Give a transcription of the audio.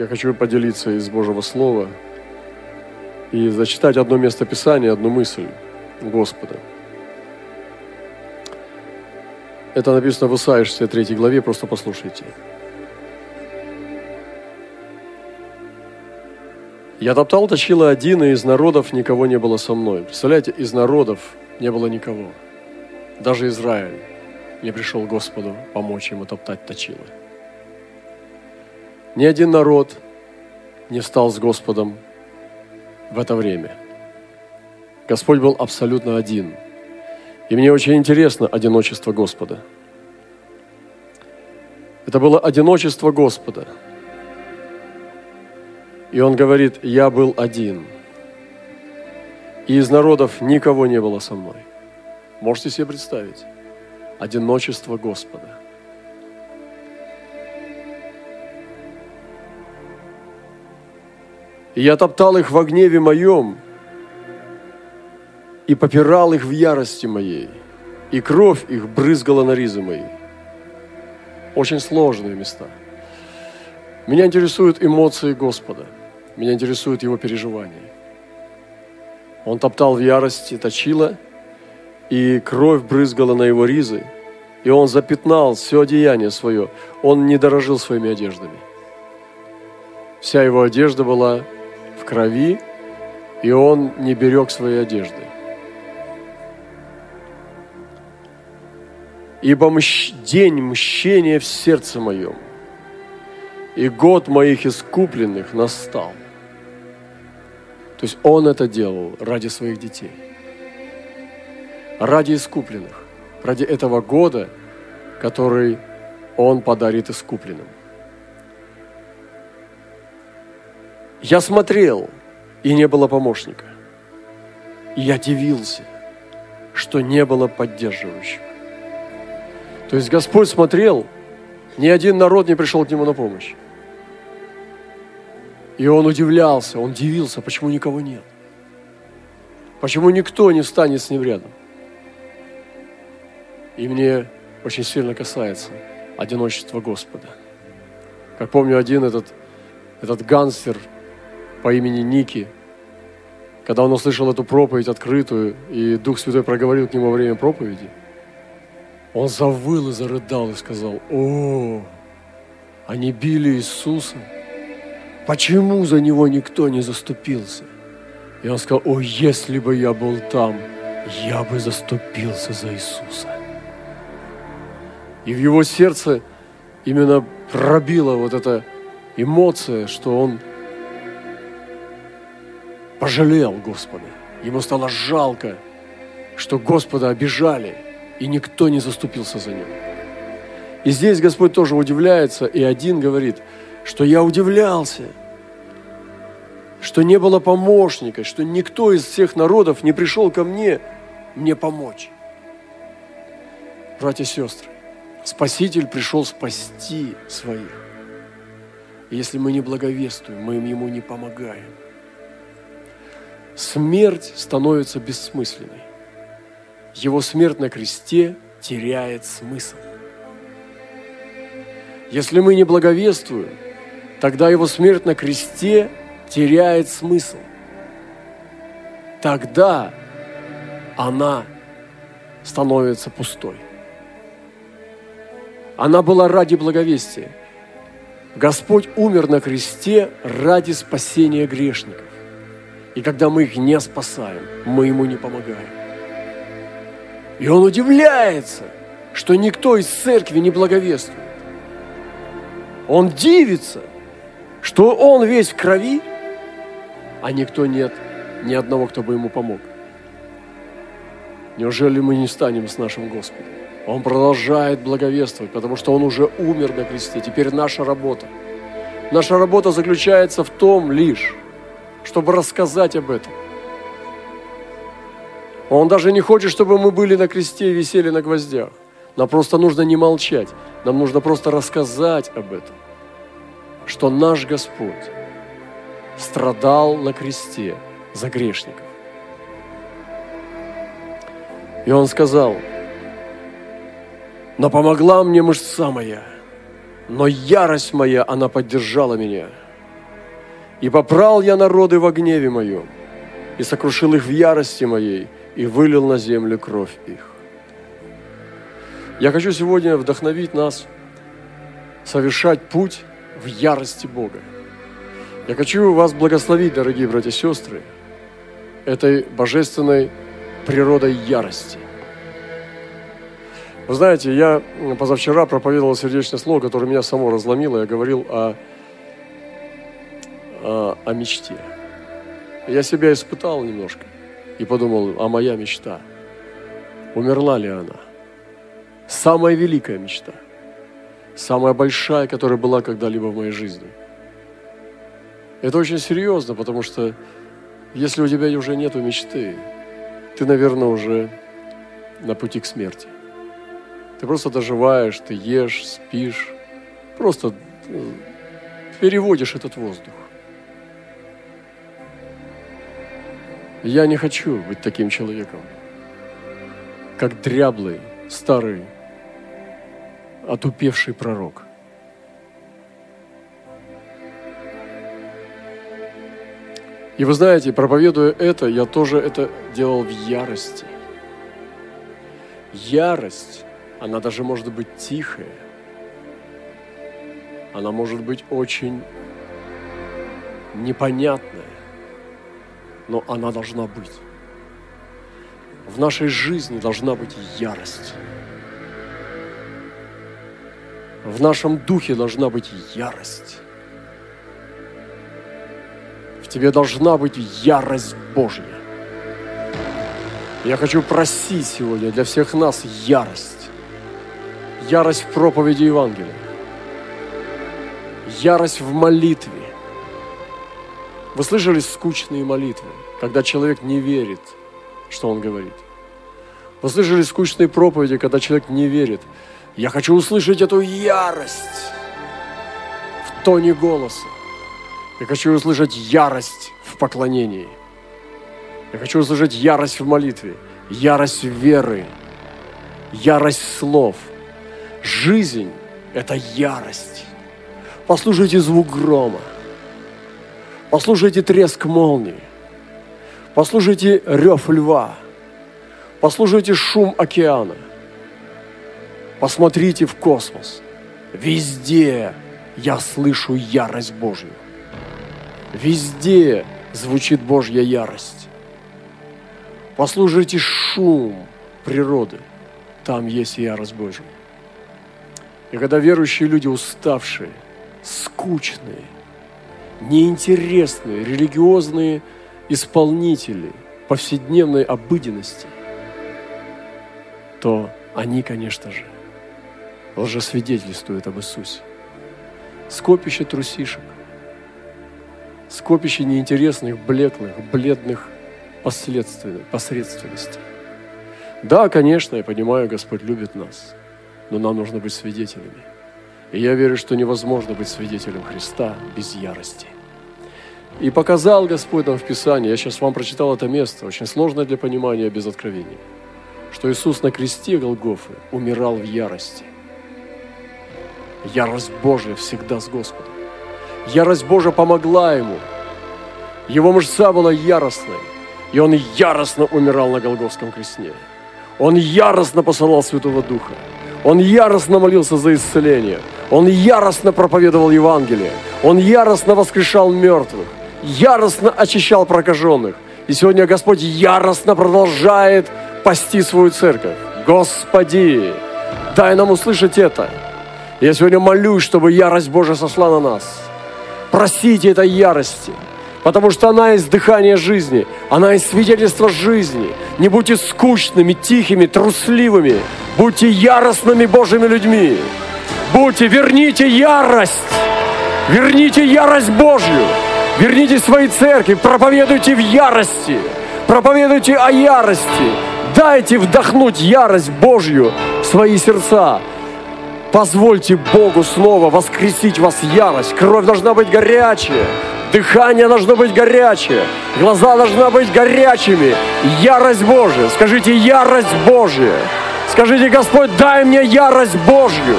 я хочу поделиться из Божьего Слова и зачитать одно место Писания, одну мысль Господа. Это написано в Исаии 63 главе, просто послушайте. Я топтал, точила один, и из народов никого не было со мной. Представляете, из народов не было никого. Даже Израиль не пришел Господу помочь ему топтать точила. Ни один народ не стал с Господом в это время. Господь был абсолютно один. И мне очень интересно одиночество Господа. Это было одиночество Господа. И Он говорит, я был один. И из народов никого не было со мной. Можете себе представить? Одиночество Господа. Я топтал их во гневе моем и попирал их в ярости моей, и кровь их брызгала на ризы мои. Очень сложные места. Меня интересуют эмоции Господа. Меня интересуют Его переживания. Он топтал в ярости, точила, и кровь брызгала на его ризы, и он запятнал все одеяние свое. Он не дорожил своими одеждами. Вся его одежда была в крови, и он не берег своей одежды. Ибо мщ... день мщения в сердце моем, и год моих искупленных настал. То есть он это делал ради своих детей, ради искупленных, ради этого года, который он подарит искупленным. Я смотрел, и не было помощника. И я дивился, что не было поддерживающих. То есть Господь смотрел, ни один народ не пришел к нему на помощь. И он удивлялся, он дивился, почему никого нет. Почему никто не встанет с ним рядом. И мне очень сильно касается одиночества Господа. Как помню, один этот, этот гангстер – по имени Ники, когда он услышал эту проповедь открытую, и Дух Святой проговорил к нему во время проповеди, он завыл и зарыдал и сказал, «О, они били Иисуса, почему за него никто не заступился?» И он сказал, «О, если бы я был там, я бы заступился за Иисуса». И в его сердце именно пробила вот эта эмоция, что он пожалел Господа. Ему стало жалко, что Господа обижали, и никто не заступился за него. И здесь Господь тоже удивляется, и один говорит, что я удивлялся, что не было помощника, что никто из всех народов не пришел ко мне мне помочь. Братья и сестры, Спаситель пришел спасти своих. И если мы не благовествуем, мы ему не помогаем смерть становится бессмысленной. Его смерть на кресте теряет смысл. Если мы не благовествуем, тогда его смерть на кресте теряет смысл. Тогда она становится пустой. Она была ради благовестия. Господь умер на кресте ради спасения грешников. И когда мы их не спасаем, мы ему не помогаем. И он удивляется, что никто из церкви не благовествует. Он дивится, что он весь в крови, а никто нет, ни одного, кто бы ему помог. Неужели мы не станем с нашим Господом? Он продолжает благовествовать, потому что Он уже умер на кресте. Теперь наша работа. Наша работа заключается в том лишь, чтобы рассказать об этом. Он даже не хочет, чтобы мы были на кресте и висели на гвоздях. Нам просто нужно не молчать. Нам нужно просто рассказать об этом. Что наш Господь страдал на кресте за грешников. И он сказал, но помогла мне мышца моя, но ярость моя, она поддержала меня – И попрал я народы в гневе моем, и сокрушил их в ярости моей, и вылил на землю кровь их. Я хочу сегодня вдохновить нас совершать путь в ярости Бога. Я хочу вас благословить, дорогие братья и сестры, этой божественной природой ярости. Вы знаете, я позавчера проповедовал сердечное слово, которое меня само разломило. Я говорил о, о, о мечте. Я себя испытал немножко и подумал, а моя мечта, умерла ли она? Самая великая мечта, самая большая, которая была когда-либо в моей жизни. Это очень серьезно, потому что если у тебя уже нет мечты, ты, наверное, уже на пути к смерти. Ты просто доживаешь, ты ешь, спишь, просто э, переводишь этот воздух. Я не хочу быть таким человеком, как дряблый, старый, отупевший пророк. И вы знаете, проповедуя это, я тоже это делал в ярости. Ярость она даже может быть тихая. Она может быть очень непонятная. Но она должна быть. В нашей жизни должна быть ярость. В нашем духе должна быть ярость. В тебе должна быть ярость Божья. Я хочу просить сегодня для всех нас ярость ярость в проповеди Евангелия, ярость в молитве. Вы слышали скучные молитвы, когда человек не верит, что он говорит? Вы слышали скучные проповеди, когда человек не верит? Я хочу услышать эту ярость в тоне голоса. Я хочу услышать ярость в поклонении. Я хочу услышать ярость в молитве, ярость веры, ярость слов – Жизнь – это ярость. Послушайте звук грома. Послушайте треск молнии. Послушайте рев льва. Послушайте шум океана. Посмотрите в космос. Везде я слышу ярость Божью. Везде звучит Божья ярость. Послушайте шум природы. Там есть ярость Божья. И когда верующие люди уставшие, скучные, неинтересные, религиозные исполнители повседневной обыденности, то они, конечно же, лжесвидетельствуют об Иисусе. Скопище трусишек, скопище неинтересных, блеклых, бледных посредственностей. Да, конечно, я понимаю, Господь любит нас – но нам нужно быть свидетелями. И я верю, что невозможно быть свидетелем Христа без ярости. И показал Господь нам в Писании, я сейчас вам прочитал это место, очень сложное для понимания без откровения, что Иисус на кресте Голгофы умирал в ярости. Ярость Божья всегда с Господом. Ярость Божья помогла ему. Его мышца была яростной, и он яростно умирал на Голговском кресте. Он яростно посылал Святого Духа. Он яростно молился за исцеление. Он яростно проповедовал Евангелие. Он яростно воскрешал мертвых. Яростно очищал прокаженных. И сегодня Господь яростно продолжает пасти свою церковь. Господи, дай нам услышать это. Я сегодня молюсь, чтобы ярость Божия сошла на нас. Просите этой ярости – потому что она есть дыхание жизни, она есть свидетельство жизни. Не будьте скучными, тихими, трусливыми, будьте яростными Божьими людьми. Будьте, верните ярость, верните ярость Божью, верните свои церкви, проповедуйте в ярости, проповедуйте о ярости, дайте вдохнуть ярость Божью в свои сердца. Позвольте Богу снова воскресить вас ярость. Кровь должна быть горячая. Дыхание должно быть горячее. Глаза должны быть горячими. Ярость Божия. Скажите, ярость Божия. Скажите, Господь, дай мне ярость Божью.